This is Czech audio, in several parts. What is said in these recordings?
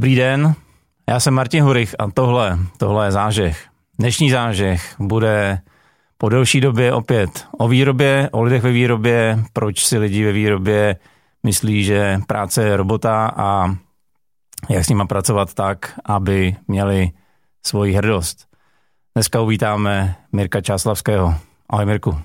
Dobrý den, já jsem Martin Hurich a tohle, tohle je zážeh. Dnešní zážeh bude po delší době opět o výrobě, o lidech ve výrobě, proč si lidi ve výrobě myslí, že práce je robota a jak s nima pracovat tak, aby měli svoji hrdost. Dneska uvítáme Mirka Čáslavského. Ahoj Mirku.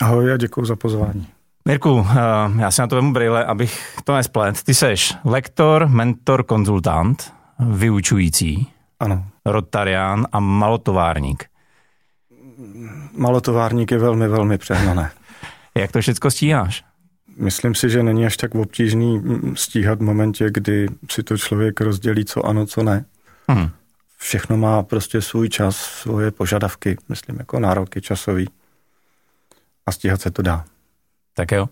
Ahoj a děkuji za pozvání. Mirku, eh, já si na to vemu brýle, abych to nesplet. Ty seš lektor, mentor, konzultant, vyučující, ano. rotarián a malotovárník. Malotovárník je velmi, velmi přehnané. Jak to všechno stíháš? Myslím si, že není až tak obtížný stíhat v momentě, kdy si to člověk rozdělí, co ano, co ne. Hmm. Všechno má prostě svůj čas, svoje požadavky, myslím, jako nároky časový. A stíhat se to dá. Tak jo.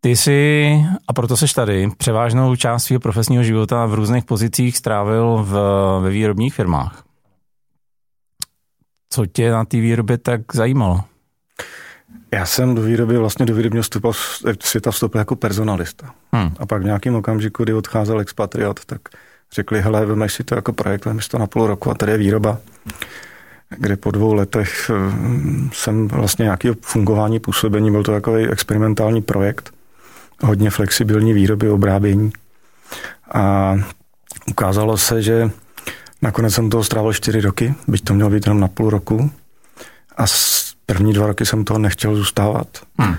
Ty jsi, a proto seš tady, převážnou část svého profesního života v různých pozicích strávil v, ve výrobních firmách. Co tě na té výrobě tak zajímalo? Já jsem do výroby, vlastně do výrobního vstupu, světa vstoupil jako personalista. Hmm. A pak v nějakém okamžiku, kdy odcházel expatriat, tak řekli, hele, vemeš si to jako projekt, vemeš to na půl roku a tady je výroba kde po dvou letech eh, jsem vlastně nějaký fungování, působení, byl to takový experimentální projekt, hodně flexibilní výroby, obrábění. A ukázalo se, že nakonec jsem toho strávil čtyři roky, byť to mělo být jenom na půl roku. A první dva roky jsem toho nechtěl zůstávat. Hmm.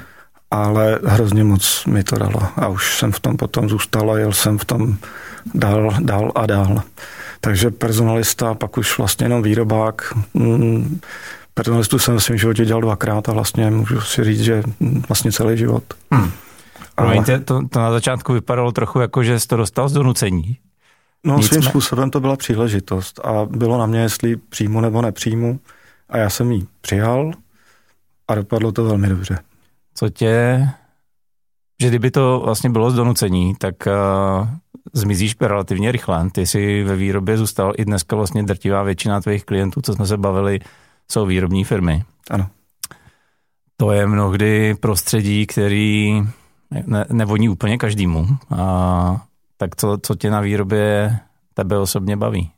Ale hrozně moc mi to dalo. A už jsem v tom potom zůstal a jel jsem v tom dál, dál a dál. Takže personalista, pak už vlastně jenom výrobák. Mm, personalistu jsem v svém životě dělal dvakrát a vlastně můžu si říct, že vlastně celý život. Hmm. Ale... To, to na začátku vypadalo trochu jako, že jsi to dostal z donucení. No Nic svým způsobem to byla příležitost a bylo na mě, jestli přijmu nebo nepřijmu a já jsem ji přijal a dopadlo to velmi dobře. Co tě, že kdyby to vlastně bylo z donucení, tak uh, zmizíš relativně rychle. Ty jsi ve výrobě zůstal i dneska vlastně drtivá většina tvých klientů, co jsme se bavili, jsou výrobní firmy. Ano. To je mnohdy prostředí, který ne, nevoní úplně každému. A tak co, co tě na výrobě tebe osobně baví?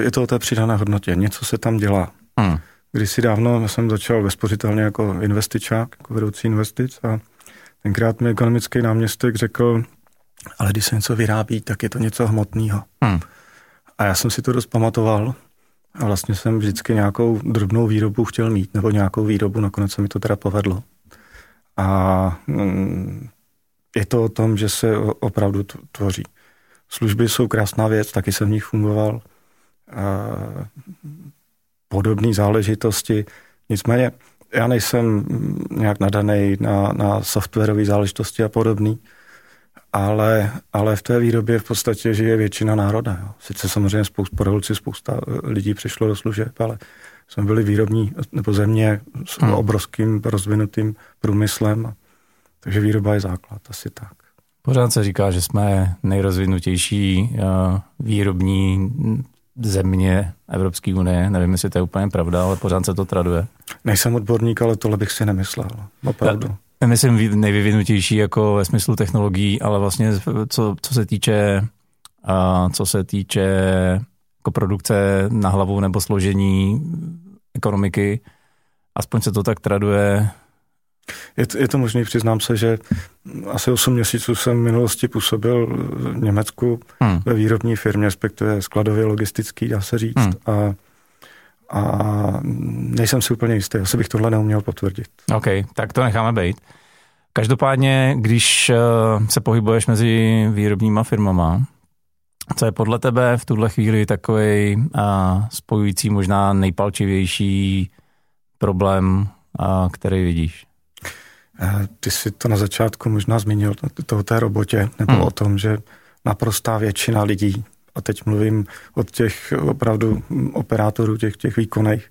Je to o té přidané hodnotě. Něco se tam dělá. Hmm. Když si dávno jsem začal ve spořitelně jako investičák, jako vedoucí investic a tenkrát mi ekonomický náměstek řekl, ale když se něco vyrábí, tak je to něco hmotného. Hmm. A já jsem si to dost pamatoval a vlastně jsem vždycky nějakou drobnou výrobu chtěl mít, nebo nějakou výrobu, nakonec se mi to teda povedlo. A mm, je to o tom, že se opravdu tvoří. Služby jsou krásná věc, taky jsem v nich fungoval. Podobné záležitosti. Nicméně já nejsem nějak nadaný na, na softwarové záležitosti a podobný ale, ale v té výrobě v podstatě žije většina národa. Jo. Sice samozřejmě spousta, po revoluci spousta eh, lidí přišlo do služeb, ale jsme byli výrobní nebo země s hmm. obrovským rozvinutým průmyslem, takže výroba je základ, asi tak. Pořád se říká, že jsme nejrozvinutější uh, výrobní země Evropské unie. Nevím, jestli to je úplně pravda, ale pořád se to traduje. Nejsem odborník, ale tohle bych si nemyslel. Opravdu. Ta, Nemyslím nejvyvinutější jako ve smyslu technologií, ale vlastně co, co se týče a co se týče jako produkce na hlavu nebo složení ekonomiky, aspoň se to tak traduje. Je to, je to možný, přiznám se, že asi 8 měsíců jsem v minulosti působil v Německu hmm. ve výrobní firmě, respektive skladově logistický, dá se říct. Hmm. A a nejsem si úplně jistý, asi bych tohle neuměl potvrdit. OK, tak to necháme být. Každopádně, když eh, se pohybuješ mezi výrobníma firmama, co je podle tebe v tuhle chvíli takový eh, spojující, možná nejpalčivější problém, eh, který vidíš? Ty jsi to na začátku možná zmínil, to o té robotě, nebo hmm. o tom, že naprostá většina lidí a teď mluvím od těch opravdu operátorů, těch, těch výkonných,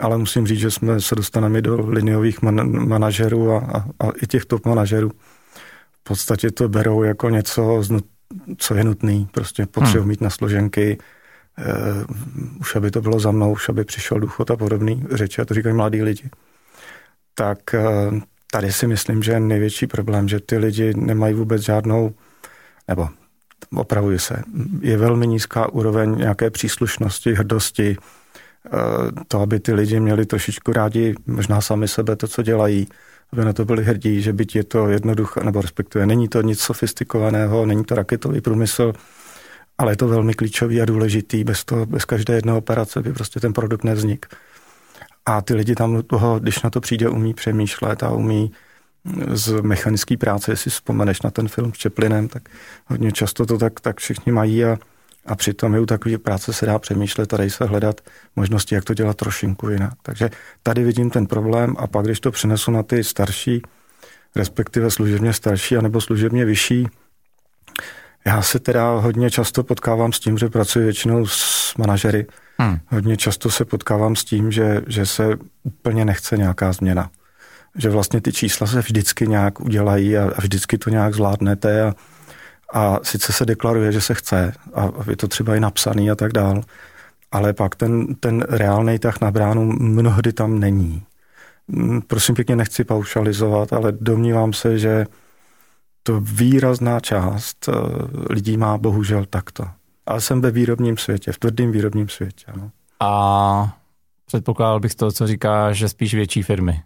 ale musím říct, že jsme se dostaneme do liniových man- manažerů a, a, a i těch top manažerů. V podstatě to berou jako něco, co je nutný, prostě potřebuji hmm. mít na složenky, uh, už aby to bylo za mnou, už aby přišel důchod a podobný řeči, a to říkají mladí lidi. Tak uh, tady si myslím, že je největší problém, že ty lidi nemají vůbec žádnou, nebo opravuji se, je velmi nízká úroveň nějaké příslušnosti, hrdosti, eh, to, aby ty lidi měli trošičku rádi možná sami sebe, to, co dělají, aby na to byli hrdí, že byť je to jednoduché, nebo respektive není to nic sofistikovaného, není to raketový průmysl, ale je to velmi klíčový a důležitý. Bez, toho, bez každé jedné operace by prostě ten produkt nevznik. A ty lidi tam toho, když na to přijde, umí přemýšlet a umí z mechanické práce, jestli vzpomeneš na ten film s Čeplinem, tak hodně často to tak, tak všichni mají a, a přitom i u takové práce se dá přemýšlet a dají se hledat možnosti, jak to dělat trošinku jinak. Takže tady vidím ten problém a pak, když to přinesu na ty starší, respektive služebně starší anebo služebně vyšší, já se teda hodně často potkávám s tím, že pracuji většinou s manažery. Hmm. Hodně často se potkávám s tím, že, že se úplně nechce nějaká změna. Že vlastně ty čísla se vždycky nějak udělají a, a vždycky to nějak zvládnete a, a sice se deklaruje, že se chce a je to třeba i napsaný a tak dál, ale pak ten, ten reálný tah na bránu mnohdy tam není. Hmm, prosím pěkně, nechci paušalizovat, ale domnívám se, že to výrazná část eh, lidí má bohužel takto. Ale jsem ve výrobním světě, v tvrdém výrobním světě. No. A předpokládal bych to, co říká, že spíš větší firmy.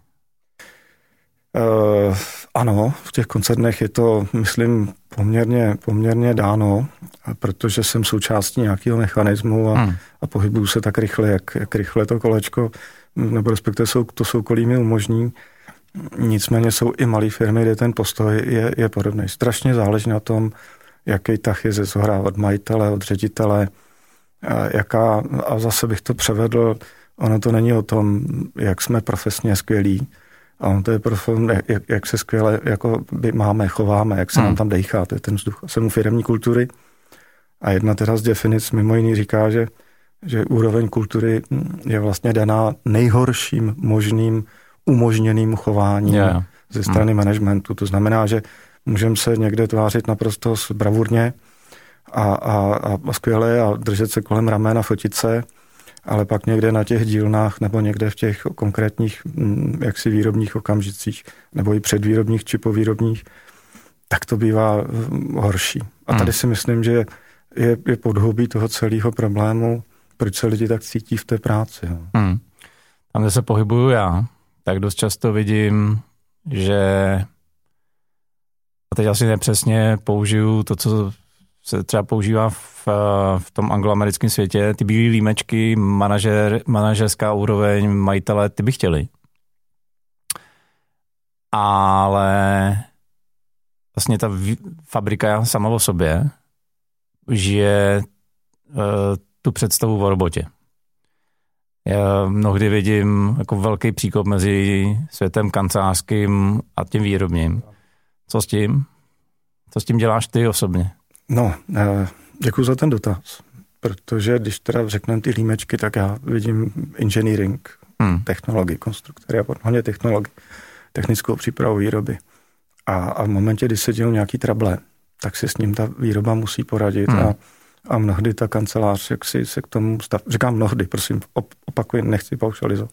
Uh, ano, v těch koncernech je to, myslím, poměrně, poměrně dáno, protože jsem součástí nějakého mechanismu a, hmm. a pohybuju se tak rychle, jak, jak rychle to kolečko, nebo respektive jsou, to soukolí mi umožní. Nicméně jsou i malé firmy, kde ten postoj je, je podobný. Strašně záleží na tom, jaký tah je ze zhora od majitele, od ředitele, a jaká, a zase bych to převedl, ono to není o tom, jak jsme profesně skvělí, a on to je profil, jak, jak se skvěle jako by máme, chováme, jak se hmm. nám tam dejchá, to je ten vzduch. Jsem u firmní kultury a jedna teda z definic mimo jiný říká, že, že úroveň kultury je vlastně daná nejhorším možným umožněným chováním yeah. ze strany hmm. managementu. To znamená, že můžeme se někde tvářit naprosto bravurně a, a, a skvěle a držet se kolem ramena, fotit se, ale pak někde na těch dílnách nebo někde v těch konkrétních mm, jaksi výrobních okamžicích nebo i předvýrobních či povýrobních, tak to bývá mm, horší. A tady hmm. si myslím, že je, je podhoubí toho celého problému, proč se lidi tak cítí v té práci. Hmm. Tam, kde se pohybuju já, tak dost často vidím, že a teď asi nepřesně použiju to, co se třeba používá v, v tom angloamerickém světě, ty bílé límečky, manažer, manažerská úroveň, majitele, ty by chtěli. Ale vlastně ta fabrika sama o sobě žije uh, tu představu o robotě. Já mnohdy vidím jako velký příkop mezi světem kancelářským a tím výrobním. Co s tím? Co s tím děláš ty osobně? No, eh, děkuji za ten dotaz, protože když teda řekneme ty límečky, tak já vidím engineering, hmm. technologii, konstruktory a hlavně technologii, technickou přípravu výroby. A, a v momentě, kdy se dělou nějaký trable, tak si s ním ta výroba musí poradit hmm. a a mnohdy ta kancelář, jak si se k tomu stav... Říkám mnohdy, prosím, opakuji, nechci paušalizovat,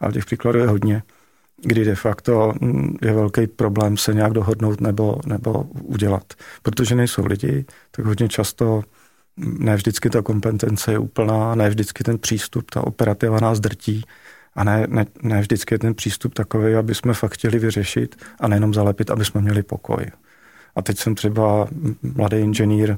ale těch příkladů je hodně, kdy de facto mm, je velký problém se nějak dohodnout nebo, nebo udělat. Protože nejsou lidi, tak hodně často mm, ne vždycky ta kompetence je úplná, ne vždycky ten přístup, ta operativa nás drtí a ne, ne, ne vždycky je ten přístup takový, aby jsme fakt chtěli vyřešit a nejenom zalepit, aby jsme měli pokoj. A teď jsem třeba mladý inženýr,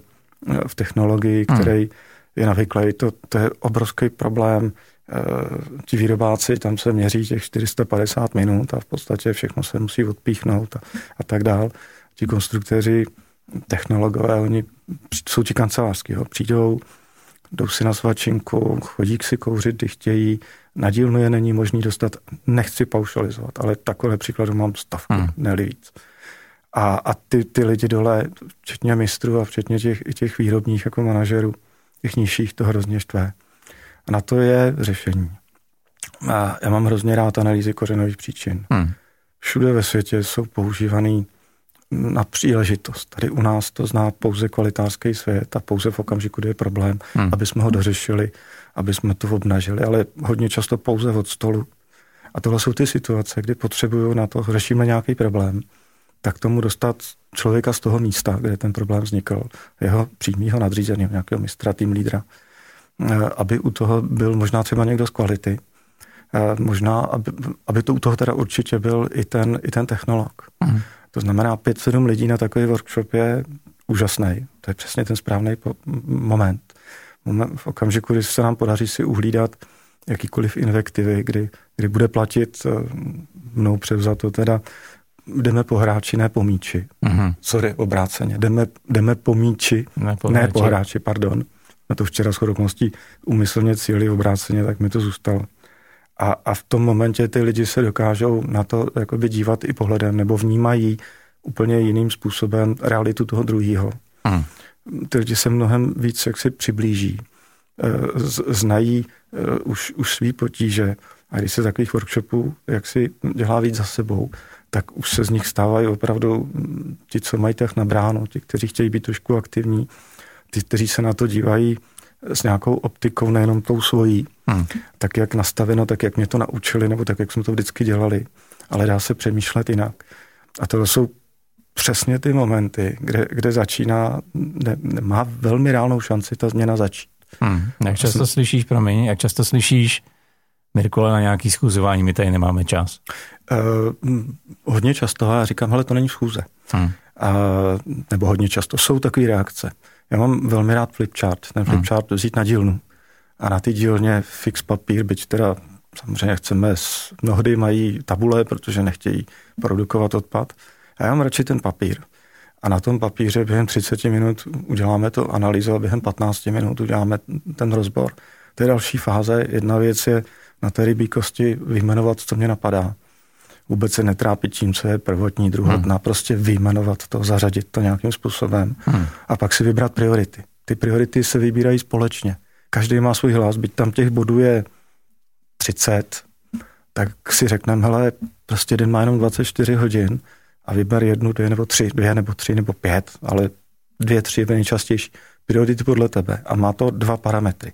v technologii, hmm. který hmm. je navyklý. To, to je obrovský problém. Eh, ti výrobáci, tam se měří těch 450 minut a v podstatě všechno se musí odpíchnout a, a tak dál. Ti konstruktéři, technologové, oni jsou ti kancelářský, jo, přijdou, jdou si na svačinku, chodí si kouřit, kdy chtějí, na dílnu je není možný dostat, nechci paušalizovat, ale takové příkladu mám stavku, hmm. ne víc. A, a ty, ty lidi dole, včetně mistrů a včetně těch, těch výrobních jako manažerů, těch nižších, to hrozně štve. A na to je řešení. A já mám hrozně rád analýzy kořenových příčin. Hmm. Všude ve světě jsou používaný na příležitost. Tady u nás to zná pouze kvalitářský svět a pouze v okamžiku, kdy je problém, hmm. aby jsme ho dořešili, aby jsme to obnažili, ale hodně často pouze od stolu. A tohle jsou ty situace, kdy potřebuju na to, řešíme nějaký problém, tak tomu dostat člověka z toho místa, kde ten problém vznikl, jeho přímýho nadřízeného, nějakého mistra, tým lídra, aby u toho byl možná třeba někdo z kvality, eh, možná, aby, aby to u toho teda určitě byl i ten, i ten technolog. Mm. To znamená, 5-7 lidí na takový workshop je úžasný. To je přesně ten správný moment. moment. V okamžiku, kdy se nám podaří si uhlídat jakýkoliv invektivy, kdy, kdy bude platit eh, mnou převzato teda jdeme po hráči, ne po míči. Mm-hmm. Sorry, obráceně. Jdeme, jdeme po míči, ne po, ne po hráči, pardon. Na to včera s chodokností umyslně cíli obráceně, tak mi to zůstalo. A, a v tom momentě ty lidi se dokážou na to jakoby dívat i pohledem, nebo vnímají úplně jiným způsobem realitu toho druhého. Mm. Ty lidi se mnohem víc jak si přiblíží, e, znají e, už, už svý potíže a když se takových workshopů jak si dělá víc za sebou, tak už se z nich stávají opravdu ti, co mají tak na bránu, ti, kteří chtějí být trošku aktivní, ty, kteří se na to dívají s nějakou optikou, nejenom tou svojí, hmm. tak jak nastaveno, tak jak mě to naučili, nebo tak jak jsme to vždycky dělali, ale dá se přemýšlet jinak. A to jsou přesně ty momenty, kde, kde začíná, kde má velmi reálnou šanci ta změna začít. Hmm. Jak často slyšíš, promiň, jak často slyšíš, Mirkole, na nějaký schůzování, my tady nemáme čas. Uh, hodně často, já říkám, hele, to není schůze. Hmm. Uh, nebo hodně často jsou takové reakce. Já mám velmi rád flipchart, ten hmm. flipchart hmm. vzít na dílnu. A na ty dílně fix papír, byť teda samozřejmě chceme, mnohdy mají tabule, protože nechtějí produkovat odpad. A já mám radši ten papír. A na tom papíře během 30 minut uděláme to analýzu a během 15 minut uděláme ten rozbor. To je další fáze. Jedna věc je na té rybí kosti vyjmenovat, co mě napadá. Vůbec se netrápit tím, co je prvotní, druhotná, hmm. prostě vyjmenovat to, zařadit to nějakým způsobem hmm. a pak si vybrat priority. Ty priority se vybírají společně. Každý má svůj hlas, byť tam těch bodů je 30, tak si řekneme, hele, prostě den má jenom 24 hodin a vyber jednu, dvě nebo tři, dvě nebo tři nebo pět, ale dvě, tři je nejčastější. Priority podle tebe a má to dva parametry.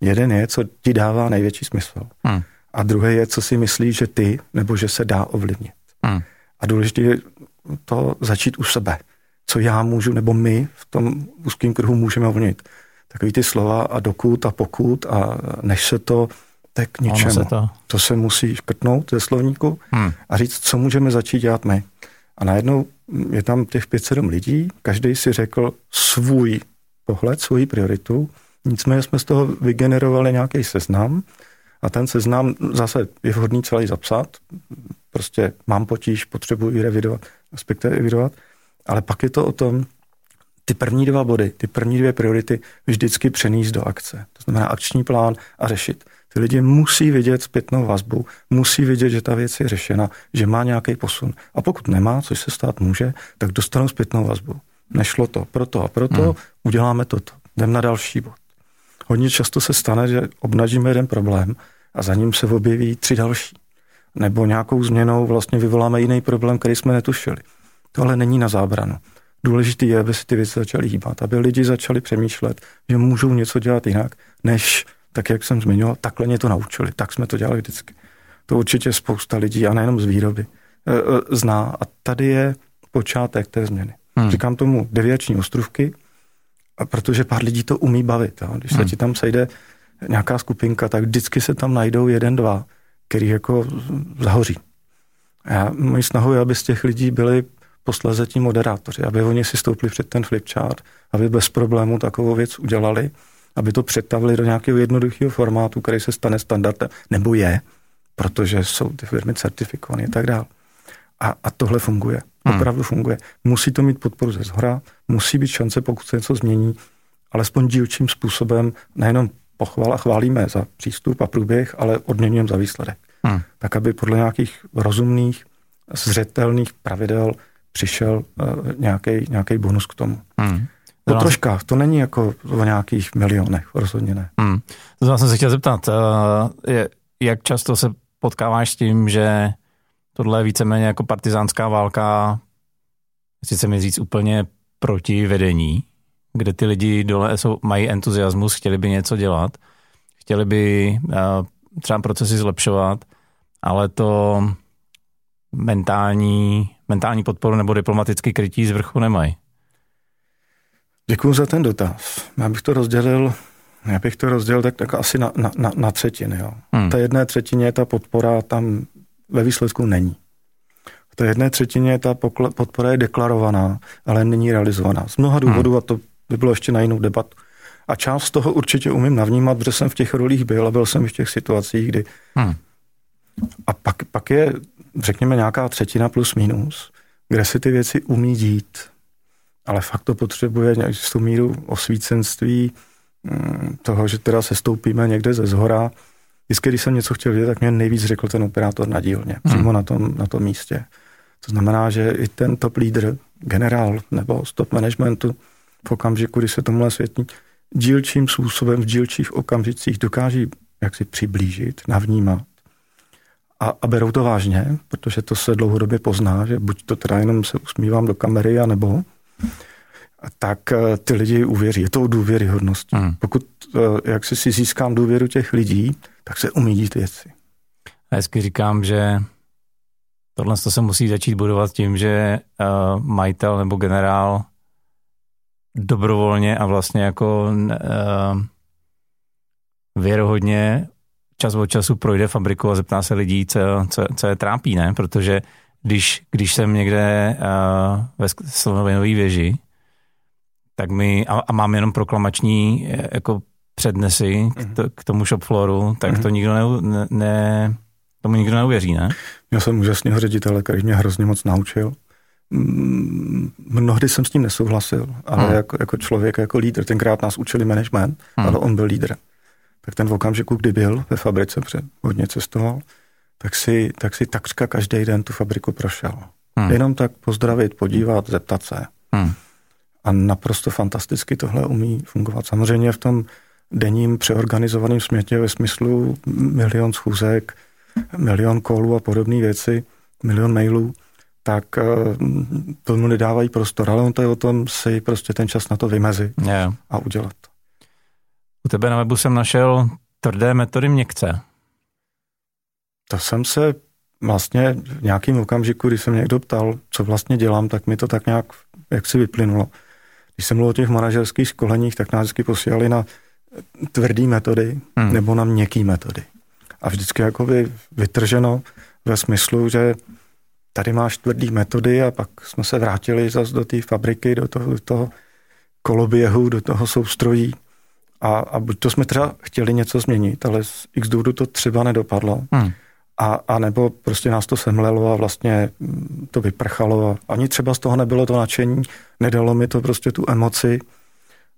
Jeden je, co ti dává největší smysl. Hmm. A druhý je, co si myslíš, že ty, nebo že se dá ovlivnit. Hmm. A důležité je to začít u sebe. Co já můžu, nebo my v tom úzkém kruhu můžeme ovlivnit. Takový ty slova a dokud a pokud a než se to, tak k ničemu. Se to. to se musí škrtnout ze slovníku hmm. a říct, co můžeme začít dělat my. A najednou je tam těch 5-7 lidí, každý si řekl svůj pohled, svoji prioritu Nicméně jsme z toho vygenerovali nějaký seznam a ten seznam zase je vhodný celý zapsat. Prostě mám potíž, potřebuji revidovat, respektive revidovat, ale pak je to o tom, ty první dva body, ty první dvě priority vždycky přenést do akce. To znamená akční plán a řešit. Ty lidi musí vidět zpětnou vazbu, musí vidět, že ta věc je řešena, že má nějaký posun. A pokud nemá, což se stát může, tak dostanou zpětnou vazbu. Nešlo to, proto a proto hmm. uděláme toto. Jdem na další bod hodně často se stane, že obnažíme jeden problém a za ním se objeví tři další. Nebo nějakou změnou vlastně vyvoláme jiný problém, který jsme netušili. To ale není na zábranu. Důležité je, aby se ty věci začaly hýbat, aby lidi začali přemýšlet, že můžou něco dělat jinak, než, tak jak jsem zmiňoval, takhle mě to naučili, tak jsme to dělali vždycky. To určitě spousta lidí, a nejenom z výroby, e, e, zná. A tady je počátek té změny. Hmm. Říkám tomu deviační ostrovky, a protože pár lidí to umí bavit. Jo. Když se hmm. ti tam sejde nějaká skupinka, tak vždycky se tam najdou jeden, dva, který jako zahoří. A já, můj snahu je, aby z těch lidí byli posléze tí moderátoři, aby oni si stoupili před ten flipchart, aby bez problému takovou věc udělali, aby to přetavili do nějakého jednoduchého formátu, který se stane standardem, nebo je, protože jsou ty firmy certifikované a tak dále. A, a tohle funguje. Hmm. Opravdu funguje. Musí to mít podporu ze zhora, musí být šance, pokud se něco změní, alespoň dílčím způsobem, nejenom pochvala, chválíme za přístup a průběh, ale odměňujeme za výsledek. Hmm. Tak, aby podle nějakých rozumných, zřetelných pravidel přišel uh, nějaký bonus k tomu. Hmm. Po troškách, to není jako o nějakých milionech, rozhodně ne. Hmm. To jsem se chtěl zeptat, uh, je, jak často se potkáváš s tím, že Tohle je víceméně jako partizánská válka, sice mi říct úplně proti vedení, kde ty lidi dole jsou, mají entuziasmus, chtěli by něco dělat, chtěli by uh, třeba procesy zlepšovat, ale to mentální, mentální podporu nebo diplomatický krytí z vrchu nemají? Děkuji za ten dotaz. Já bych to rozdělil, já bych to rozdělil tak, tak asi na, na, na, na třetiny. Jo. Hmm. Ta jedné třetině ta podpora tam ve výsledku není. V té jedné třetině ta podpora je deklarovaná, ale není realizovaná. Z mnoha důvodů, hmm. a to by bylo ještě na jinou debatu. A část z toho určitě umím navnímat, protože jsem v těch rolích byl a byl jsem v těch situacích, kdy... Hmm. A pak, pak je, řekněme, nějaká třetina plus minus, kde si ty věci umí dít. Ale fakt to potřebuje nějakou míru osvícenství, mm, toho, že teda se stoupíme někde ze zhora. Vždycky, když jsem něco chtěl vědět, tak mě nejvíc řekl ten operátor na dílně, hmm. přímo na tom, na tom místě. To znamená, že i ten top lídr, generál nebo stop managementu v okamžiku, kdy se tomuhle světí, dílčím způsobem v dílčích okamžicích dokáží jak si přiblížit, navnímat. A, a berou to vážně, protože to se dlouhodobě pozná, že buď to teda jenom se usmívám do kamery, anebo tak eh, ty lidi uvěří. Je to o důvěryhodnosti. Hmm. Pokud eh, jak si, si získám důvěru těch lidí, tak se umí dít věci. A hezky říkám, že tohle se musí začít budovat tím, že uh, majitel nebo generál dobrovolně a vlastně jako uh, věrohodně čas od času projde fabriku a zeptá se lidí, co, co, co je trápí, ne? Protože když, když jsem někde uh, ve slonovinové věži, tak mi, a, a mám jenom proklamační jako přednesy k, mhm. to, k tomu shopflooru, tak mm-hmm. to nikdo ne, ne, ne, tomu nikdo neuvěří, ne? Já jsem úžasného ředitele, který mě hrozně moc naučil. Mnohdy jsem s tím nesouhlasil, ale hmm. jako, jako člověk, jako lídr, tenkrát nás učili management, hmm. ale on byl lídr. Tak ten v okamžiku, kdy byl ve fabrice, před hodně cestoval, tak si, tak si takřka každý den tu fabriku prošel. Hmm. Jenom tak pozdravit, podívat, zeptat se. Hmm. A naprosto fantasticky tohle umí fungovat. Samozřejmě v tom denním přeorganizovaném smětě ve smyslu milion schůzek, milion kolů a podobné věci, milion mailů, tak eh, tomu nedávají prostor, ale on to je o tom si prostě ten čas na to vymezit yeah. a udělat. U tebe na webu jsem našel tvrdé metody měkce. To jsem se vlastně v nějakým okamžiku, když jsem někdo ptal, co vlastně dělám, tak mi to tak nějak jak si vyplynulo. Když jsem mluvil o těch manažerských školeních, tak nás vždycky posílali na tvrdý metody hmm. nebo na měkký metody. A vždycky jako by vytrženo ve smyslu, že tady máš tvrdý metody a pak jsme se vrátili zase do té fabriky, do toho, do toho koloběhu, do toho soustrojí a, a buď to jsme třeba chtěli něco změnit, ale z x důvodu to třeba nedopadlo. Hmm. A, a nebo prostě nás to semlelo a vlastně to vyprchalo a ani třeba z toho nebylo to nadšení, nedalo mi to prostě tu emoci.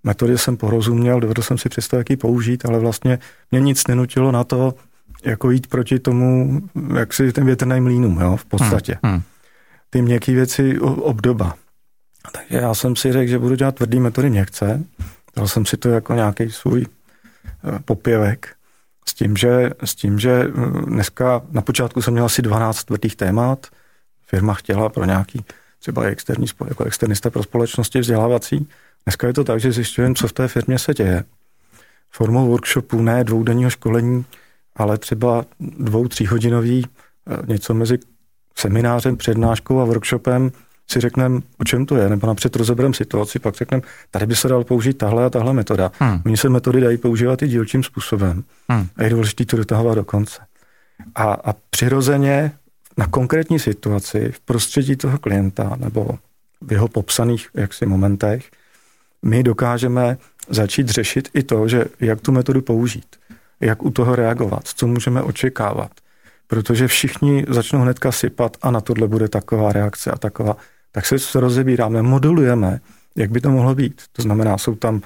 Metody jsem porozuměl, dovedl jsem si představit, jak ji použít, ale vlastně mě nic nenutilo na to, jako jít proti tomu, jak si ten větrný mlínům, jo, v podstatě. Hmm, hmm. Ty měkké věci obdoba. Takže já jsem si řekl, že budu dělat tvrdý metody měkce. Dal jsem si to jako nějaký svůj eh, popěvek. S tím, že, s tím, že eh, dneska na počátku jsem měl asi 12 tvrdých témat. Firma chtěla pro nějaký třeba externí, jako externista pro společnosti vzdělávací. Dneska je to tak, že zjišťujeme, co v té firmě se děje. Formou workshopu, ne dvoudenního školení, ale třeba dvou, tříhodinový, eh, něco mezi seminářem, přednáškou a workshopem si řekneme, o čem to je, nebo napřed rozebereme situaci, pak řekneme, tady by se dal použít tahle a tahle metoda. Hmm. Oni se metody dají používat i dílčím způsobem. Hmm. A je důležité to dotahovat do konce. A, a přirozeně na konkrétní situaci v prostředí toho klienta nebo v jeho popsaných jaksi momentech my dokážeme začít řešit i to, že jak tu metodu použít jak u toho reagovat, co můžeme očekávat. Protože všichni začnou hnedka sypat a na tohle bude taková reakce a taková. Tak se rozebíráme, modulujeme, jak by to mohlo být. To znamená, jsou tam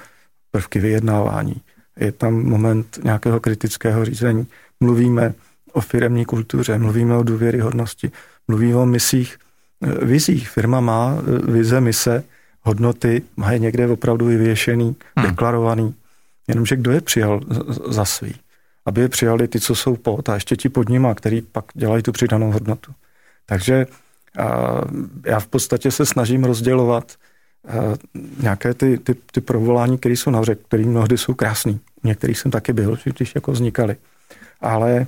prvky vyjednávání, je tam moment nějakého kritického řízení, mluvíme o firemní kultuře, mluvíme o důvěryhodnosti, mluvíme o misích, eh, vizích. Firma má eh, vize, mise, hodnoty, má je někde opravdu vyvěšený, hmm. deklarovaný. Jenomže kdo je přijal za svý? aby je přijali ty, co jsou pod a ještě ti pod nima, který pak dělají tu přidanou hodnotu. Takže já v podstatě se snažím rozdělovat nějaké ty, ty, ty provolání, které jsou nahoře, které mnohdy jsou krásný. Některých jsem taky byl, když jako vznikaly. Ale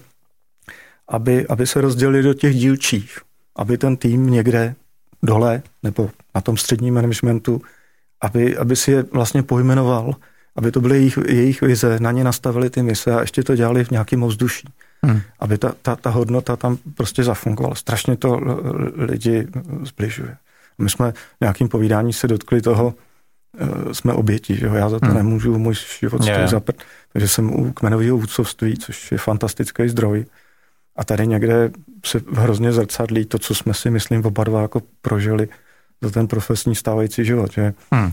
aby, aby se rozdělili do těch dílčích, aby ten tým někde dole nebo na tom středním managementu, aby, aby si je vlastně pojmenoval, aby to byly jejich, jejich vize, na ně nastavili ty mise a ještě to dělali v nějakém ovzduší. Hmm. Aby ta, ta, ta hodnota tam prostě zafungovala. Strašně to lidi zbližuje. My jsme v nějakým povídání se dotkli toho, eh, jsme oběti, že jo? já za to hmm. nemůžu, můj život stojí yeah. zaprt, takže jsem u kmenového vůdcovství, což je fantastický zdroj. A tady někde se hrozně zrcadlí to, co jsme si, myslím, oba dva jako prožili za ten profesní stávající život, že hmm.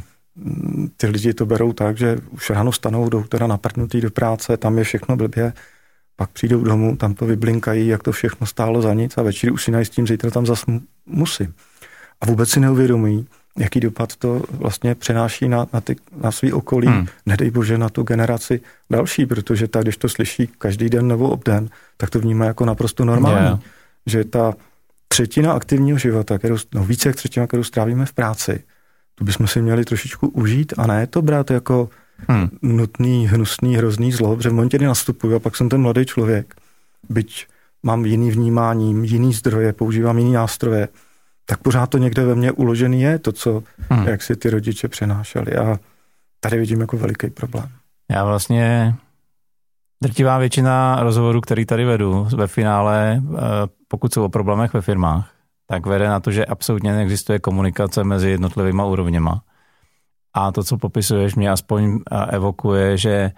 ty lidi to berou tak, že už ráno stanou, jdou teda naprnutý do práce, tam je všechno blbě, pak přijdou domů, tam to vyblinkají, jak to všechno stálo za nic a večer už si s tím, zítra tam zas musím. A vůbec si neuvědomují, jaký dopad to vlastně přenáší na, na, ty, na svý okolí, hmm. nedej bože na tu generaci další, protože tak, když to slyší každý den nebo obden, tak to vnímá jako naprosto normální. Yeah. Že ta třetina aktivního života, kterou, no více jak třetina, kterou strávíme v práci, to bychom si měli trošičku užít a ne to brát jako hmm. nutný, hnusný, hrozný zlo, protože v momentě, kdy nastupuju a pak jsem ten mladý člověk, byť mám jiný vnímání, jiný zdroje, používám jiný nástroje, tak pořád to někde ve mně uložený je, to, co hmm. jak si ty rodiče přenášeli. A tady vidím jako veliký problém. Já vlastně drtivá většina rozhovorů, který tady vedu ve finále, eh, pokud jsou o problémech ve firmách, tak vede na to, že absolutně neexistuje komunikace mezi jednotlivýma úrovněma. A to, co popisuješ, mě aspoň eh, evokuje, že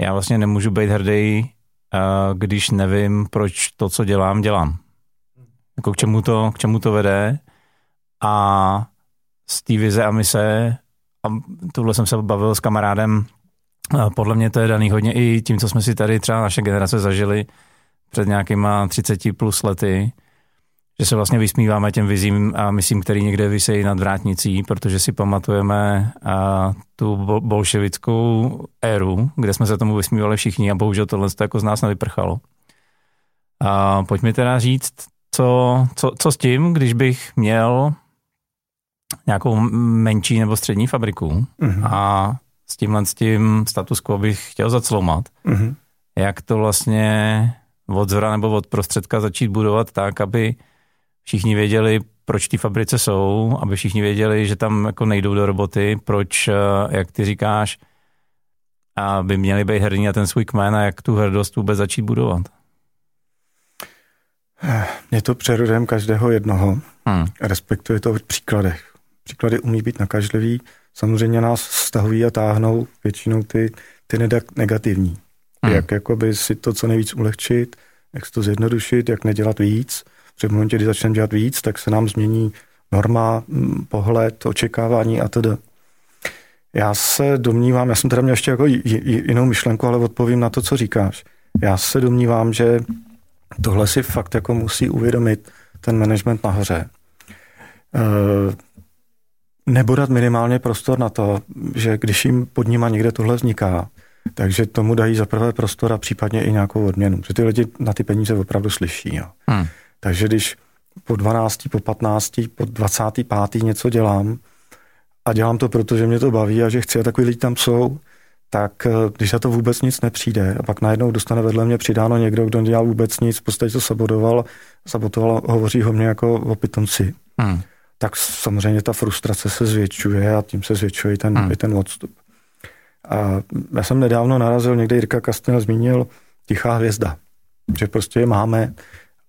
já vlastně nemůžu být hrdý, eh, když nevím, proč to, co dělám, dělám. Jako k čemu to, k čemu to vede. A z té vize a mise a tohle jsem se bavil s kamarádem, podle mě to je daný hodně i tím, co jsme si tady třeba naše generace zažili před nějakýma 30 plus lety, že se vlastně vysmíváme těm vizím a myslím, který někde vysejí nad vrátnicí, protože si pamatujeme a, tu bolševickou éru, kde jsme se tomu vysmívali všichni a bohužel tohle to jako z nás nevyprchalo. A pojďme teda říct, co, co, co s tím, když bych měl nějakou menší nebo střední fabriku mm-hmm. a s tímhle s tím status quo bych chtěl zaclomat, mm-hmm. jak to vlastně od zhora nebo od prostředka začít budovat tak, aby všichni věděli, proč ty fabrice jsou, aby všichni věděli, že tam jako nejdou do roboty, proč, eh, jak ty říkáš, aby měli být hrdní na ten svůj kmen a jak tu hrdost vůbec začít budovat. Je to přerodem každého jednoho. Hmm. Respektuje to v příkladech. Příklady umí být nakažlivý. Samozřejmě nás stahují a táhnou většinou ty, ty negativní. Hmm. Jak jakoby si to co nejvíc ulehčit, jak si to zjednodušit, jak nedělat víc. Protože v momentě, kdy začneme dělat víc, tak se nám změní norma, pohled, očekávání a tedy. Já se domnívám, já jsem teda měl ještě jako jinou myšlenku, ale odpovím na to, co říkáš. Já se domnívám, že Tohle si fakt jako musí uvědomit ten management nahoře. E, nebo dát minimálně prostor na to, že když jim pod nima někde tohle vzniká, takže tomu dají za prvé prostor a případně i nějakou odměnu. Protože ty lidi na ty peníze opravdu slyší. Jo. Hmm. Takže když po 12, po 15, po 25. něco dělám a dělám to, protože mě to baví a že chci a takový lidi tam jsou, tak eh, když za to vůbec nic nepřijde a pak najednou dostane vedle mě přidáno někdo, kdo dělal vůbec nic, v podstatě to sabotoval, sabotoval hovoří ho mě jako o pitonci, hmm. tak samozřejmě ta frustrace se zvětšuje a tím se zvětšuje i ten, hmm. i ten odstup. A já jsem nedávno narazil, někde Jirka Kastel zmínil Tichá hvězda, že prostě je máme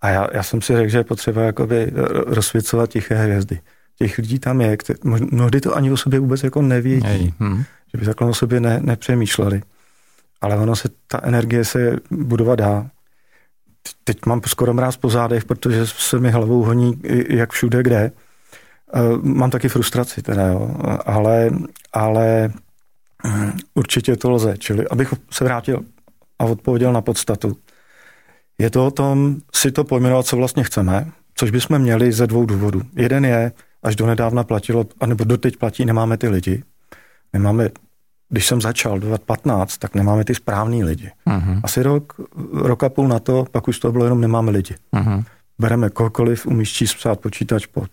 a já, já jsem si řekl, že je potřeba jakoby rozsvěcovat tiché hvězdy. Těch lidí tam je, mnohdy to ani o sobě vůbec jako nevědí. Hmm že by takhle o sobě ne, nepřemýšleli. Ale ono se, ta energie se budovat dá. Teď mám skoro mráz po zádech, protože se mi hlavou honí jak všude kde. E, mám taky frustraci teda, jo. Ale, ale mm, určitě to lze. Čili abych se vrátil a odpověděl na podstatu. Je to o tom si to pojmenovat, co vlastně chceme, což bychom měli ze dvou důvodů. Jeden je, až do nedávna platilo, anebo doteď platí, nemáme ty lidi, nemáme, když jsem začal 2015, tak nemáme ty správný lidi. Uh-huh. Asi rok, rok a půl na to, pak už to bylo jenom nemáme lidi. Uh-huh. Bereme kohokoliv, umíš číst, psát, počítač, pojď.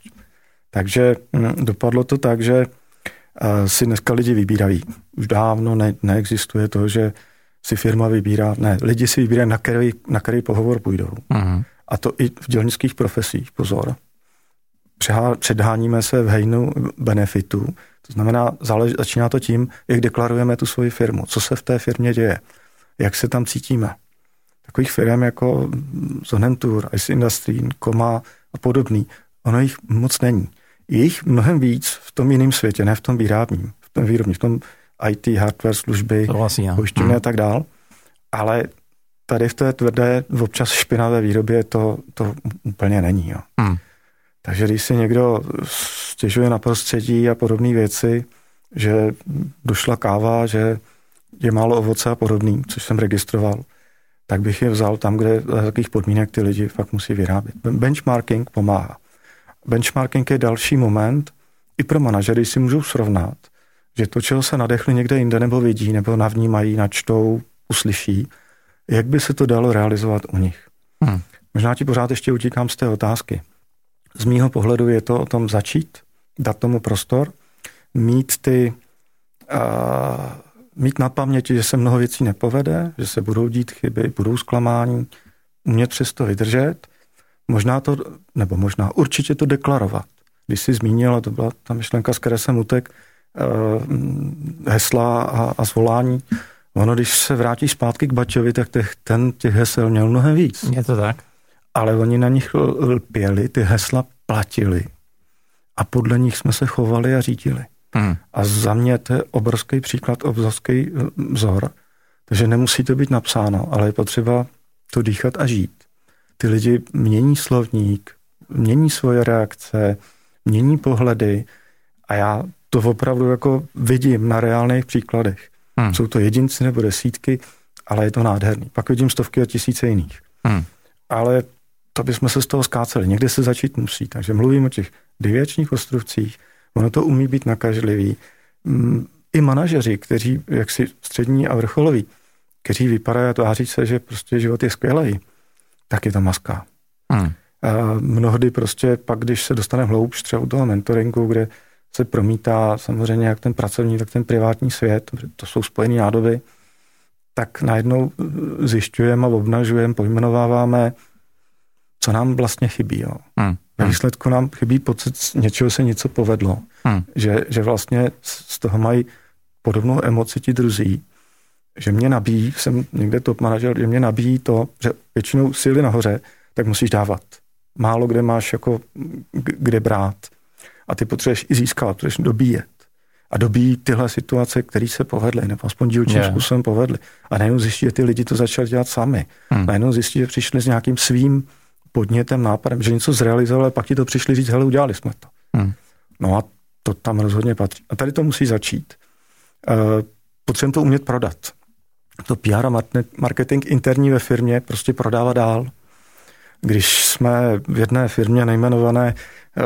Takže hm, dopadlo to tak, že uh, si dneska lidi vybírají. Už dávno ne, neexistuje to, že si firma vybírá, ne, lidi si vybírají, na který, na který pohovor půjdou. Uh-huh. A to i v dělnických profesích, pozor. předháníme se v hejnu benefitů. To znamená, zálež, začíná to tím, jak deklarujeme tu svoji firmu, co se v té firmě děje, jak se tam cítíme. Takových firm jako Zonentur, Ice Industry, Koma a podobný, ono jich moc není. Je jich mnohem víc v tom jiném světě, ne v tom výrobním, v tom výrobním, v tom IT, hardware, služby, vlastně, pojištění hmm. a tak dál. Ale tady v té tvrdé, občas špinavé výrobě to, to úplně není. Jo. Hmm. Takže když si někdo stěžuje na prostředí a podobné věci, že došla káva, že je málo ovoce a podobný, což jsem registroval, tak bych je vzal tam, kde za takových podmínek ty lidi fakt musí vyrábět. Benchmarking pomáhá. Benchmarking je další moment i pro manažery si můžou srovnat, že to, čeho se nadechli někde jinde nebo vidí, nebo navnímají, načtou, uslyší, jak by se to dalo realizovat u nich. Hmm. Možná ti pořád ještě utíkám z té otázky. Z mýho pohledu je to o tom začít, dát tomu prostor, mít ty, uh, mít na paměti, že se mnoho věcí nepovede, že se budou dít chyby, budou zklamání, umět přesto vydržet, možná to, nebo možná určitě to deklarovat. Když jsi zmínila, to byla ta myšlenka, z které jsem utek, hesla a, a zvolání, Ono, když se vrátí zpátky k Baťovi, tak těch, ten těch hesel měl mnohem víc. Je to tak? Ale oni na nich lpěli, ty hesla platili. A podle nich jsme se chovali a řídili. Hmm. A za mě to je obrovský příklad, obrovský eh, vzor. Takže nemusí to být napsáno, ale je potřeba to dýchat a žít. Ty lidi mění slovník, mění svoje reakce, mění pohledy a já to opravdu jako vidím na reálných příkladech. Hmm. Jsou to jedinci nebo desítky, ale je to nádherný. Pak vidím stovky a tisíce jiných. Hmm. Ale to bychom se z toho skáceli. Někde se začít musí. Takže mluvím o těch devěčních ostrovcích. Ono to umí být nakažlivý. Mm, I manažeři, kteří jaksi střední a vrcholoví, kteří vypadají a tváří se, že prostě život je skvělý, tak je to maska. Hmm. A mnohdy prostě pak, když se dostaneme hloubš třeba u toho mentoringu, kde se promítá samozřejmě jak ten pracovní, tak ten privátní svět, to jsou spojené nádoby, tak najednou zjišťujeme a obnažujeme, pojmenováváme, co nám vlastně chybí. Jo. Hmm. Ve hmm. výsledku nám chybí pocit, z něčeho se něco povedlo. Hmm. Že, že vlastně z toho mají podobnou emoci ti druzí. Že mě nabíjí, jsem někde top manažer, že mě nabíjí to, že většinou síly nahoře, tak musíš dávat. Málo kde máš jako kde brát a ty potřebuješ i získat, potřebuješ dobíjet. A dobíjí tyhle situace, které se povedly, nebo aspoň dílčím yeah. způsobem povedly. A najednou zjistí, že ty lidi to začali dělat sami. Hmm. Najednou zjistí, že přišli s nějakým svým podnětem, nápadem, že něco zrealizovali, a pak ti to přišli říct, hele, udělali jsme to. Hmm. No a to tam rozhodně patří. A tady to musí začít. Uh, potřebujeme to umět prodat. To PR a marketing interní ve firmě prostě prodává dál. Když jsme v jedné firmě nejmenované Eh,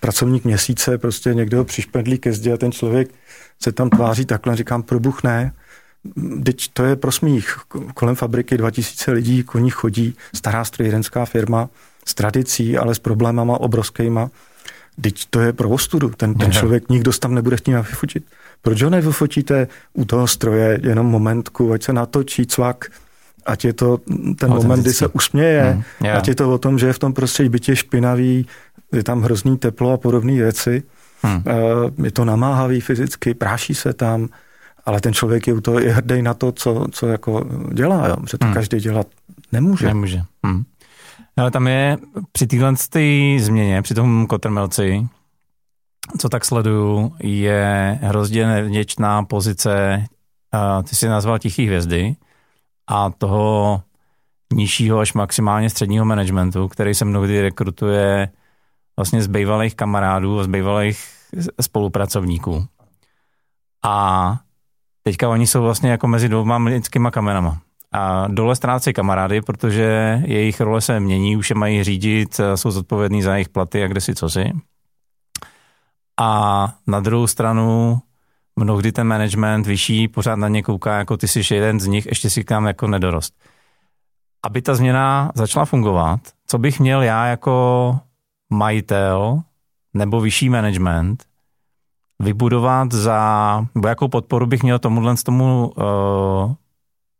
pracovník měsíce, prostě někdo ho přišpendlí ke zdi a ten člověk se tam tváří takhle, říkám, probuchne, Teď to je pro smích. Kolem fabriky 2000 lidí, koní chodí, stará strojírenská firma s tradicí, ale s problémama obrovskýma. Teď to je pro ostudu. Ten, ten člověk, nikdo tam nebude chtít vyfotit. Proč ho nevyfotíte u toho stroje jenom momentku, ať se natočí cvak, ať je to ten moment, kdy se usměje, mm, yeah. ať je to o tom, že je v tom prostředí bytě špinavý, je tam hrozný teplo a podobné věci. Hmm. Eh, je to namáhavý fyzicky, práší se tam, ale ten člověk je, to, je hrdý na to, co, co jako dělá, jo? že to hmm. každý dělat nemůže. Nemůže. Hmm. Ale tam je při téhle změně, při tom kotrmelci, co tak sleduju, je hrozně nevděčná pozice, ty si nazval Tichý hvězdy, a toho nižšího až maximálně středního managementu, který se mnohdy rekrutuje vlastně z bývalých kamarádů, z bývalých spolupracovníků. A teďka oni jsou vlastně jako mezi dvouma lidskýma kamenama. A dole ztrácejí kamarády, protože jejich role se mění, už je mají řídit, jsou zodpovědní za jejich platy a kde si co si. A na druhou stranu mnohdy ten management vyšší pořád na ně kouká, jako ty jsi jeden z nich, ještě si tam jako nedorost. Aby ta změna začala fungovat, co bych měl já jako majitel nebo vyšší management vybudovat za, nebo jakou podporu bych měl tomuhle z tomu uh,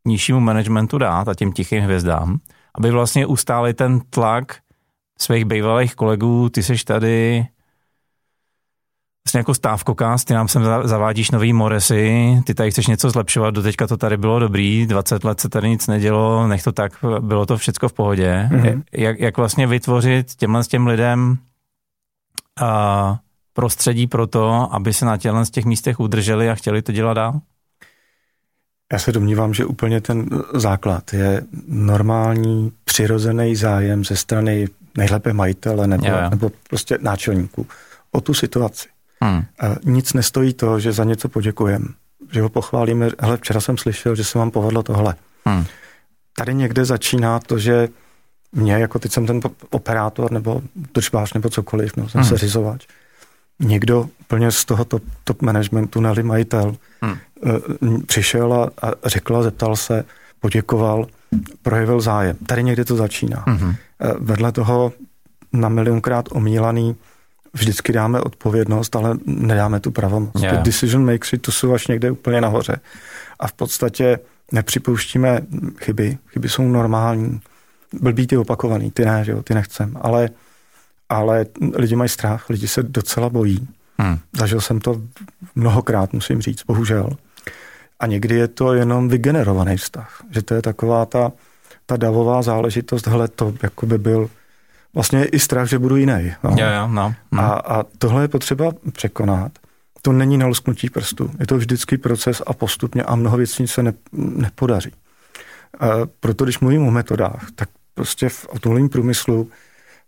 nižšímu managementu dát a těm tichým hvězdám, aby vlastně ustáli ten tlak svých bývalých kolegů, ty seš tady vlastně jako stávkokás, ty nám sem zavádíš nový Moresy, ty tady chceš něco zlepšovat, doteďka to tady bylo dobrý, 20 let se tady nic nedělo, nech to tak, bylo to všechno v pohodě. Mm-hmm. Jak, jak vlastně vytvořit těmhle s těm lidem a prostředí pro to, aby se na těchto z těch místech udrželi a chtěli to dělat dál? Já se domnívám, že úplně ten základ je normální, přirozený zájem ze strany nejlépe majitele nebo, jo, jo. nebo prostě náčelníků o tu situaci. Hmm. Nic nestojí to, že za něco poděkujeme, že ho pochválíme. Hele, včera jsem slyšel, že se vám povedlo tohle. Hmm. Tady někde začíná to, že mě, jako teď jsem ten operátor nebo držbář nebo cokoliv, no, jsem hmm. řizovač. Někdo plně z toho top, top managementu, neli majitel, hmm. přišel a, a řekl a zeptal se, poděkoval, projevil zájem. Tady někde to začíná. Hmm. Vedle toho na milionkrát omílaný vždycky dáme odpovědnost, ale nedáme tu pravomoc. Yeah. Ty decision makers, to jsou až někde úplně nahoře. A v podstatě nepřipouštíme chyby. Chyby jsou normální. Blbý ty opakovaný, ty ne, že jo, ty nechcem. Ale, ale lidi mají strach, lidi se docela bojí. Hmm. Zažil jsem to mnohokrát, musím říct, bohužel. A někdy je to jenom vygenerovaný vztah. Že to je taková ta, ta davová záležitost, hele, to jako by byl vlastně i strach, že budu jiný. No. Jo, jo, no. A, a tohle je potřeba překonat. To není na lusknutí prstu. Je to vždycky proces a postupně a mnoho věcí se ne, nepodaří. A proto, když mluvím o metodách, tak prostě v automobilovém průmyslu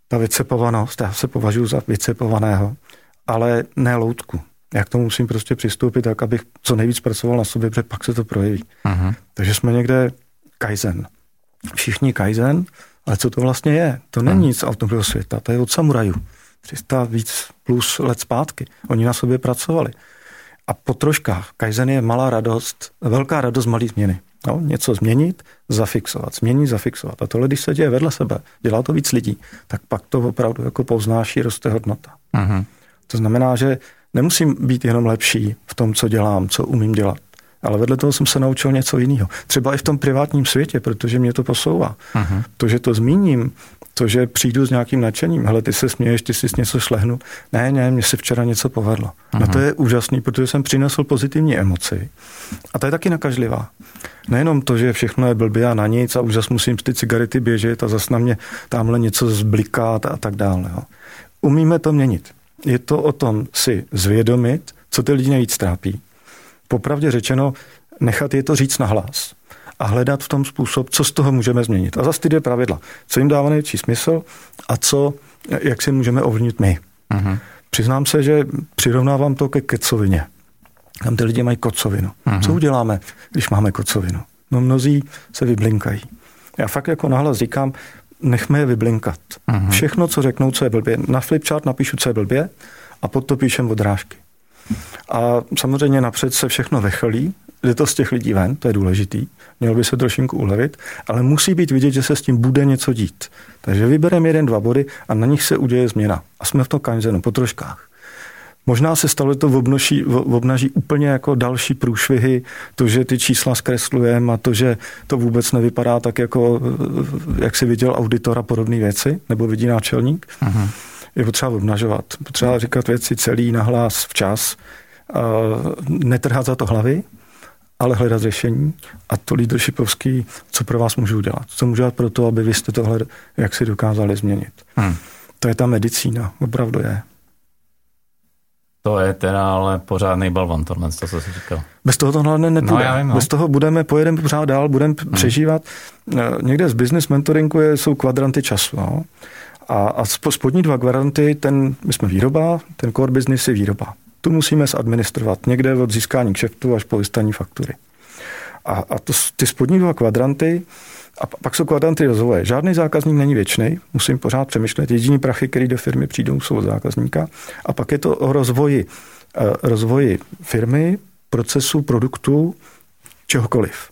ta vycepovanost, já se považuji za vycepovaného, ale ne loutku. Já k tomu musím prostě přistoupit tak, abych co nejvíc pracoval na sobě, protože pak se to projeví. Uh-huh. Takže jsme někde Kaizen. Všichni Kaizen, ale co to vlastně je? To není hmm. nic automobilového světa, to je od samurajů. 300 víc plus let zpátky. Oni na sobě pracovali. A po troškách, Kaizen je malá radost, velká radost malý změny. No, něco změnit, zafixovat, změnit, zafixovat. A tohle, když se děje vedle sebe, dělá to víc lidí, tak pak to opravdu jako povznáší, roste hodnota. Uh-huh. To znamená, že nemusím být jenom lepší v tom, co dělám, co umím dělat ale vedle toho jsem se naučil něco jiného. Třeba i v tom privátním světě, protože mě to posouvá. Uh-huh. To, že to zmíním, to, že přijdu s nějakým nadšením, hele, ty se směješ, ty jsi něco šlehnu. Ne, ne, mně se včera něco povedlo. Uh-huh. No to je úžasný, protože jsem přinesl pozitivní emoci. A to je taky nakažlivá. Nejenom to, že všechno je blbě a na nic a už zase musím ty cigarety běžet a zase na mě tamhle něco zblikat a tak dále. Jo. Umíme to měnit. Je to o tom si zvědomit, co ty lidi nejvíc trápí popravdě řečeno nechat je to říct na hlas a hledat v tom způsob, co z toho můžeme změnit. A zase ty dvě pravidla. Co jim dává největší smysl a co, jak si můžeme ovlivnit my. Uh-huh. Přiznám se, že přirovnávám to ke kecovině. Tam ty lidi mají kocovinu. Uh-huh. Co uděláme, když máme kocovinu? No mnozí se vyblinkají. Já fakt jako nahlas říkám, nechme je vyblinkat. Uh-huh. Všechno, co řeknou, co je blbě. Na flipchart napíšu, co je blbě a pod to píšem odrážky. A samozřejmě napřed se všechno vechelí, jde to z těch lidí ven, to je důležitý, měl by se trošinku ulevit, ale musí být vidět, že se s tím bude něco dít. Takže vybereme jeden, dva body a na nich se uděje změna. A jsme v tom kanzenu po troškách. Možná se stalo to obnoší, obnaží úplně jako další průšvihy, to, že ty čísla zkreslujeme a to, že to vůbec nevypadá tak, jako jak si viděl auditor a podobné věci, nebo vidí náčelník. Uh-huh je potřeba obnažovat. Potřeba říkat věci celý, nahlas, včas, netrhat za to hlavy, ale hledat řešení a to leadershipovský, co pro vás můžu udělat. Co můžu dělat pro to, aby vy jste tohle jak si dokázali změnit. Hmm. To je ta medicína, opravdu je. To je teda ale pořádný balvan, tohle, co jsi říkal. Bez toho tohle nepůjde. No, já vím, no. Bez toho budeme, pojedeme pořád dál, budeme hmm. přežívat. Někde z business mentoringu je, jsou kvadranty času. No. A, a spodní dva garanty, ten, my jsme výroba, ten core business je výroba. Tu musíme zadministrovat někde od získání kšeftu až po vystaní faktury. A, a to, ty spodní dva kvadranty, a pak jsou kvadranty rozvoje. Žádný zákazník není věčný, musím pořád přemýšlet. Jediný prachy, které do firmy přijdou, jsou od zákazníka. A pak je to o rozvoji, eh, rozvoji firmy, procesu, produktu, čehokoliv.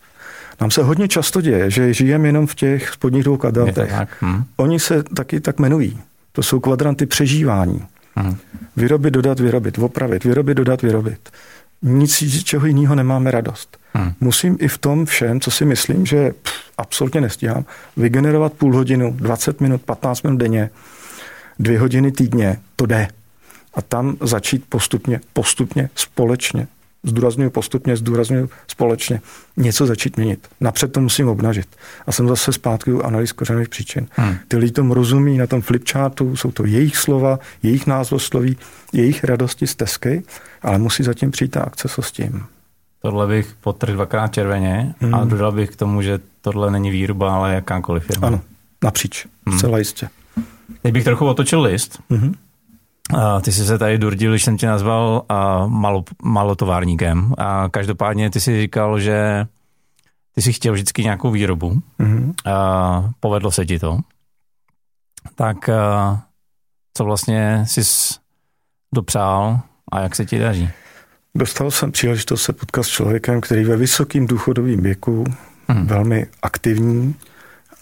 Nám se hodně často děje, že žijeme jenom v těch spodních dvou kvadrantech. Hmm. Oni se taky tak jmenují. To jsou kvadranty přežívání. Hmm. Vyrobit, dodat, vyrobit, opravit, vyrobit, dodat, vyrobit. Nic čeho jiného nemáme radost. Hmm. Musím i v tom všem, co si myslím, že pff, absolutně nestíhám, vygenerovat půl hodinu, 20 minut, 15 minut denně dvě hodiny týdně, to jde. A tam začít postupně, postupně, společně, zdůraznuju postupně, zdůraznuju společně, něco začít měnit. Napřed to musím obnažit. A jsem zase zpátky u analýz kořenových příčin. Hmm. Ty lidi tomu rozumí na tom flipchartu, jsou to jejich slova, jejich názvosloví, jejich radosti, stezky, ale musí zatím přijít ta akce co s tím. Tohle bych potrhl dvakrát červeně hmm. a dodal bych k tomu, že tohle není výroba, ale jakákoliv firma. Ano, napříč, hmm. zcela jistě. Teď bych trochu otočil list. Hmm. A ty jsi se tady durdil, když jsem tě nazval a malo, malotovárníkem. A každopádně ty jsi říkal, že ty jsi chtěl vždycky nějakou výrobu. Mm-hmm. A povedlo se ti to. Tak a co vlastně jsi dopřál a jak se ti daří? Dostal jsem příležitost se potkat s člověkem, který ve vysokém důchodovém věku, hmm. velmi aktivní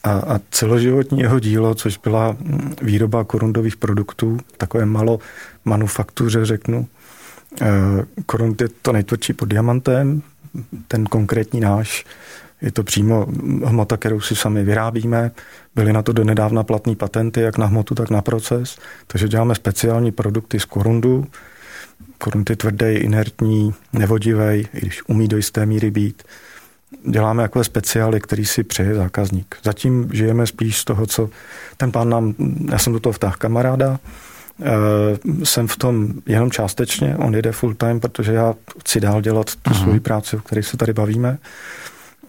a, a celoživotní jeho dílo, což byla výroba korundových produktů, takové malo manufaktuře, řeknu. E, korund je to nejtvrdší pod diamantem, ten konkrétní náš, je to přímo hmota, kterou si sami vyrábíme. Byly na to donedávna platné patenty, jak na hmotu, tak na proces. Takže děláme speciální produkty z korundu, korunty tvrdý, inertní, nevodivý, i když umí do jisté míry být. Děláme jako speciály, který si přeje zákazník. Zatím žijeme spíš z toho, co ten pán nám, já jsem do toho vtáhl kamaráda, Uh, jsem v tom jenom částečně, on jede full time, protože já chci dál dělat tu uh-huh. svoji práci, o které se tady bavíme.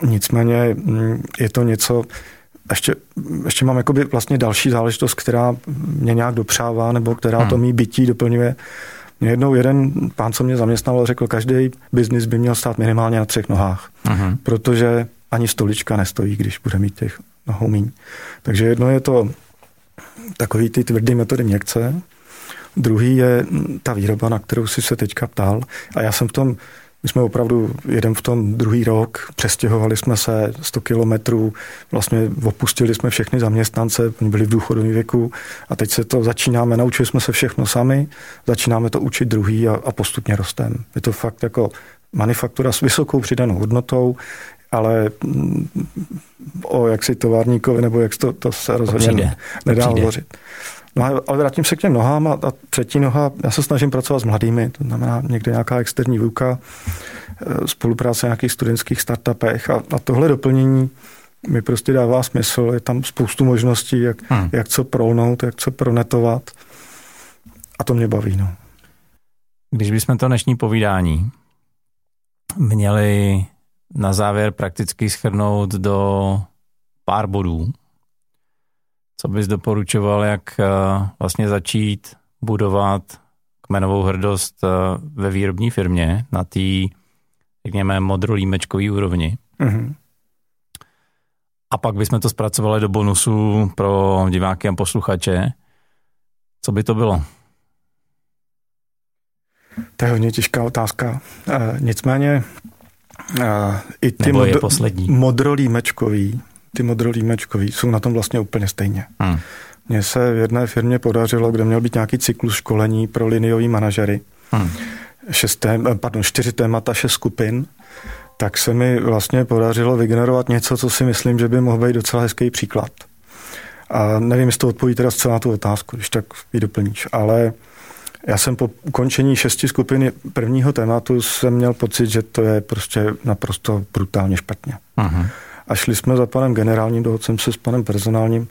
Nicméně mm, je to něco, ještě, ještě mám jakoby vlastně další záležitost, která mě nějak dopřává, nebo která uh-huh. to mý bytí doplňuje. Mě jednou jeden pán, co mě zaměstnal, řekl, každý biznis by měl stát minimálně na třech nohách, uh-huh. protože ani stolička nestojí, když bude mít těch nohou míň. Takže jedno je to takový ty tvrdý metody měkce, druhý je ta výroba, na kterou si se teďka ptal a já jsem v tom my jsme opravdu jeden v tom druhý rok, přestěhovali jsme se 100 kilometrů, vlastně opustili jsme všechny zaměstnance, oni byli v důchodovém věku a teď se to začínáme, naučili jsme se všechno sami, začínáme to učit druhý a, a postupně rostem. Je to fakt jako manufaktura s vysokou přidanou hodnotou, ale mm, o jaksi továrníkovi, nebo jak to, to se rozhodně nedá hovořit. No ale vrátím se k těm nohám a, a třetí noha, já se snažím pracovat s mladými, to znamená někde nějaká externí výuka, e, spolupráce v nějakých studentských startupech a, a tohle doplnění mi prostě dává smysl, je tam spoustu možností, jak, hmm. jak co prolnout, jak co pronetovat a to mě baví. No. Když bychom to dnešní povídání měli na závěr prakticky schrnout do pár bodů, co bys doporučoval, jak eh, vlastně začít budovat kmenovou hrdost eh, ve výrobní firmě na té, řekněme, modrolímečkový úrovni? Mm-hmm. A pak bychom to zpracovali do bonusu pro diváky a posluchače. Co by to bylo? To je hodně těžká otázka. E, nicméně i ty mod- modrolímečkový ty modrolímečkový jsou na tom vlastně úplně stejně. Hmm. Mně se v jedné firmě podařilo, kde měl být nějaký cyklus školení pro liniový manažery. Hmm. Šest tém, eh, pardon, čtyři témata, šest skupin. Tak se mi vlastně podařilo vygenerovat něco, co si myslím, že by mohl být docela hezký příklad. A nevím, jestli to odpoví teda zcela na tu otázku, když tak ji doplníš, ale já jsem po ukončení šesti skupiny prvního tématu jsem měl pocit, že to je prostě naprosto brutálně špatně. Uh-huh. A šli jsme za panem generálním, dohodcem se s panem personálním,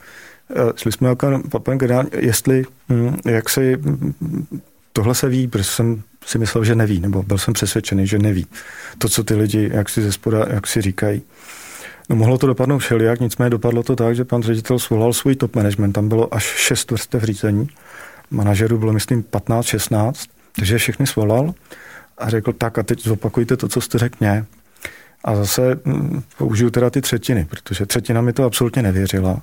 eh, šli jsme jako panem generálním, jestli, hm, jak si, tohle se ví, protože jsem si myslel, že neví, nebo byl jsem přesvědčený, že neví. To, co ty lidi, jak si ze spoda, jak si říkají. No mohlo to dopadnout všelijak, nicméně dopadlo to tak, že pan ředitel svolal svůj top management, tam bylo až šest vrstev řízení, manažerů bylo myslím 15-16, takže všechny svolal a řekl tak a teď zopakujte to, co jste řekl. A zase hm, použiju teda ty třetiny, protože třetina mi to absolutně nevěřila.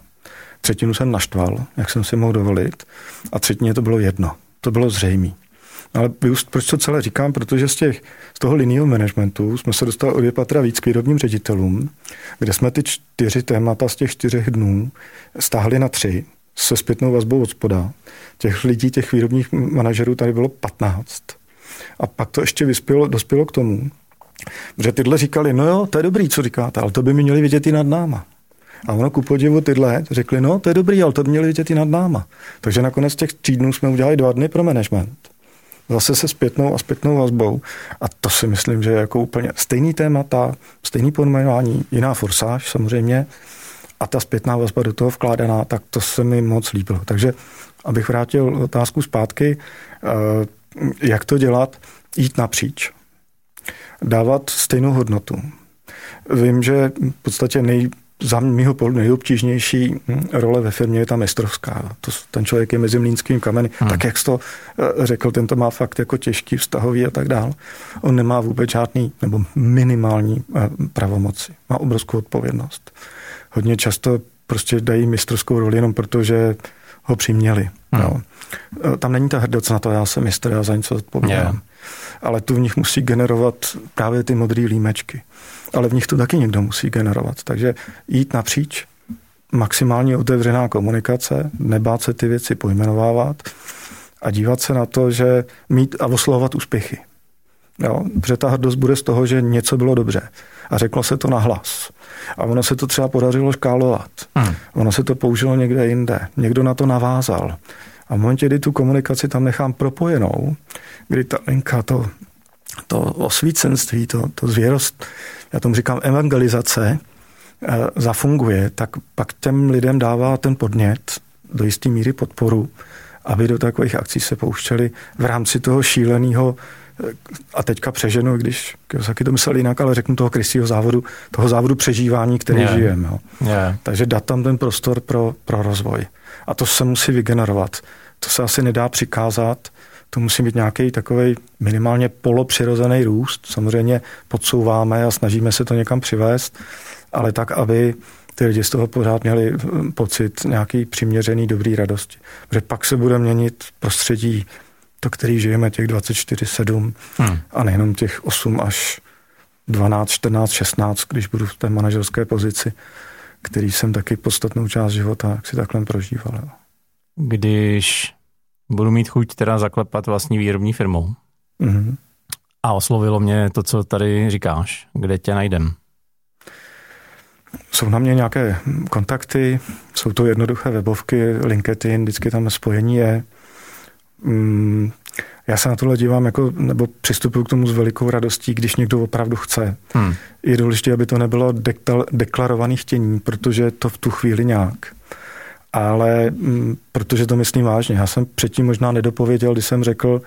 Třetinu jsem naštval, jak jsem si mohl dovolit, a třetině to bylo jedno. To bylo zřejmé. Ale just proč to celé říkám? Protože z, těch, z toho liního managementu jsme se dostali o dvě patra víc k výrobním ředitelům, kde jsme ty čtyři témata z těch čtyřech dnů stáhli na tři se zpětnou vazbou od spoda. Těch lidí, těch výrobních manažerů tady bylo 15. A pak to ještě vyspělo, dospělo k tomu, Protože tyhle říkali, no jo, to je dobrý, co říkáte, ale to by mi měli vidět i nad náma. A ono ku podivu tyhle řekli, no to je dobrý, ale to měli vidět i nad náma. Takže nakonec těch týdnů jsme udělali dva dny pro management. Zase se zpětnou a zpětnou vazbou. A to si myslím, že je jako úplně stejný témata, stejný pojmenování, jiná forsáž samozřejmě. A ta zpětná vazba do toho vkládaná, tak to se mi moc líbilo. Takže abych vrátil otázku zpátky, eh, jak to dělat, jít napříč. Dávat stejnou hodnotu. Vím, že v podstatě nej, za mýho pohledu nejobtížnější hm, role ve firmě je ta mistrovská. To, ten člověk je mezi mlínskými kameny. Hmm. Tak jak jsi to eh, řekl, ten to má fakt jako těžký, vztahový a tak dál. On nemá vůbec žádný nebo minimální eh, pravomoci. Má obrovskou odpovědnost. Hodně často prostě dají mistrovskou roli jenom proto, že ho přiměli. Hmm. Jo. Eh, tam není ta hrdost na to, já jsem mistr, já za něco odpovídám. Yeah. Ale tu v nich musí generovat právě ty modré límečky ale v nich to taky někdo musí generovat. Takže jít napříč, maximálně otevřená komunikace, nebát se ty věci pojmenovávat a dívat se na to, že mít a oslovovat úspěchy. Jo, protože ta hrdost bude z toho, že něco bylo dobře. A řeklo se to nahlas. A ono se to třeba podařilo škálovat. Hmm. Ono se to použilo někde jinde. Někdo na to navázal. A v momentě, kdy tu komunikaci tam nechám propojenou, kdy ta linka, to, to osvícenství, to, to zvěrost, já tomu říkám evangelizace, eh, zafunguje, tak pak těm lidem dává ten podnět do jisté míry podporu, aby do takových akcí se pouštěli v rámci toho šíleného a teďka přeženu, když Kiyosaki to myslel jinak, ale řeknu toho krysího závodu, toho závodu přežívání, který yeah. žijeme. Yeah. Takže dát tam ten prostor pro, pro rozvoj. A to se musí vygenerovat. To se asi nedá přikázat, to musí být nějaký takový minimálně polopřirozený růst. Samozřejmě podsouváme a snažíme se to někam přivést, ale tak, aby ty lidi z toho pořád měli hm, pocit nějaký přiměřený dobrý radosti. Protože pak se bude měnit prostředí, to, který žijeme, těch 24-7 hmm. a nejenom těch 8 až 12, 14, 16, když budu v té manažerské pozici, který jsem taky podstatnou část života jak si takhle prožíval. Když budu mít chuť teda zaklepat vlastní výrobní firmou. Mm-hmm. A oslovilo mě to, co tady říkáš. Kde tě najdem? Jsou na mě nějaké kontakty, jsou to jednoduché webovky, LinkedIn, vždycky tam spojení je. Mm, já se na tohle dívám jako, nebo přistupuji k tomu s velikou radostí, když někdo opravdu chce. Hmm. Je důležité, aby to nebylo deklarované chtění, protože to v tu chvíli nějak ale m, mm, protože to myslím vážně. Já jsem předtím možná nedopověděl, když jsem řekl,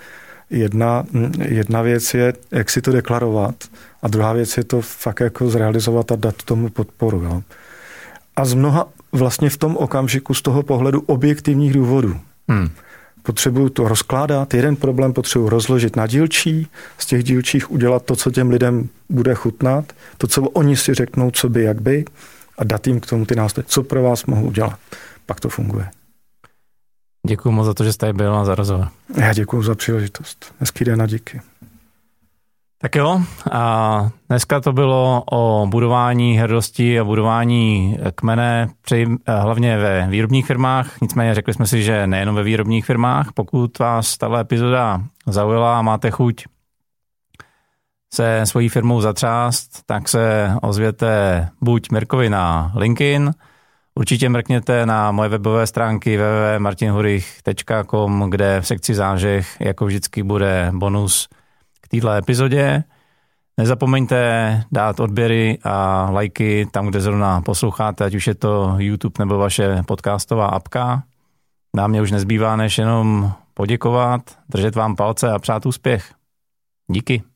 jedna, mm, jedna věc je, jak si to deklarovat a druhá věc je to fakt jako zrealizovat a dát tomu podporu. Jo. A z mnoha vlastně v tom okamžiku z toho pohledu objektivních důvodů. Hmm. Potřebuju to rozkládat, jeden problém potřebuji rozložit na dílčí, z těch dílčích udělat to, co těm lidem bude chutnat, to, co oni si řeknou, co by, jak by, a dát jim k tomu ty nástroje, co pro vás mohu udělat pak to funguje. Děkuji moc za to, že jste byl a za rozhovor. Já děkuji za příležitost. Hezký den a díky. Tak jo, a dneska to bylo o budování hrdosti a budování kmene, při, hlavně ve výrobních firmách. Nicméně řekli jsme si, že nejenom ve výrobních firmách. Pokud vás tato epizoda zaujala a máte chuť se svojí firmou zatřást, tak se ozvěte buď Mirkovi na LinkedIn, Určitě mrkněte na moje webové stránky www.martinhurich.com, kde v sekci zážeh jako vždycky bude bonus této epizodě. Nezapomeňte dát odběry a lajky tam, kde zrovna posloucháte, ať už je to YouTube nebo vaše podcastová apka. Nám mě už nezbývá, než jenom poděkovat, držet vám palce a přát úspěch. Díky.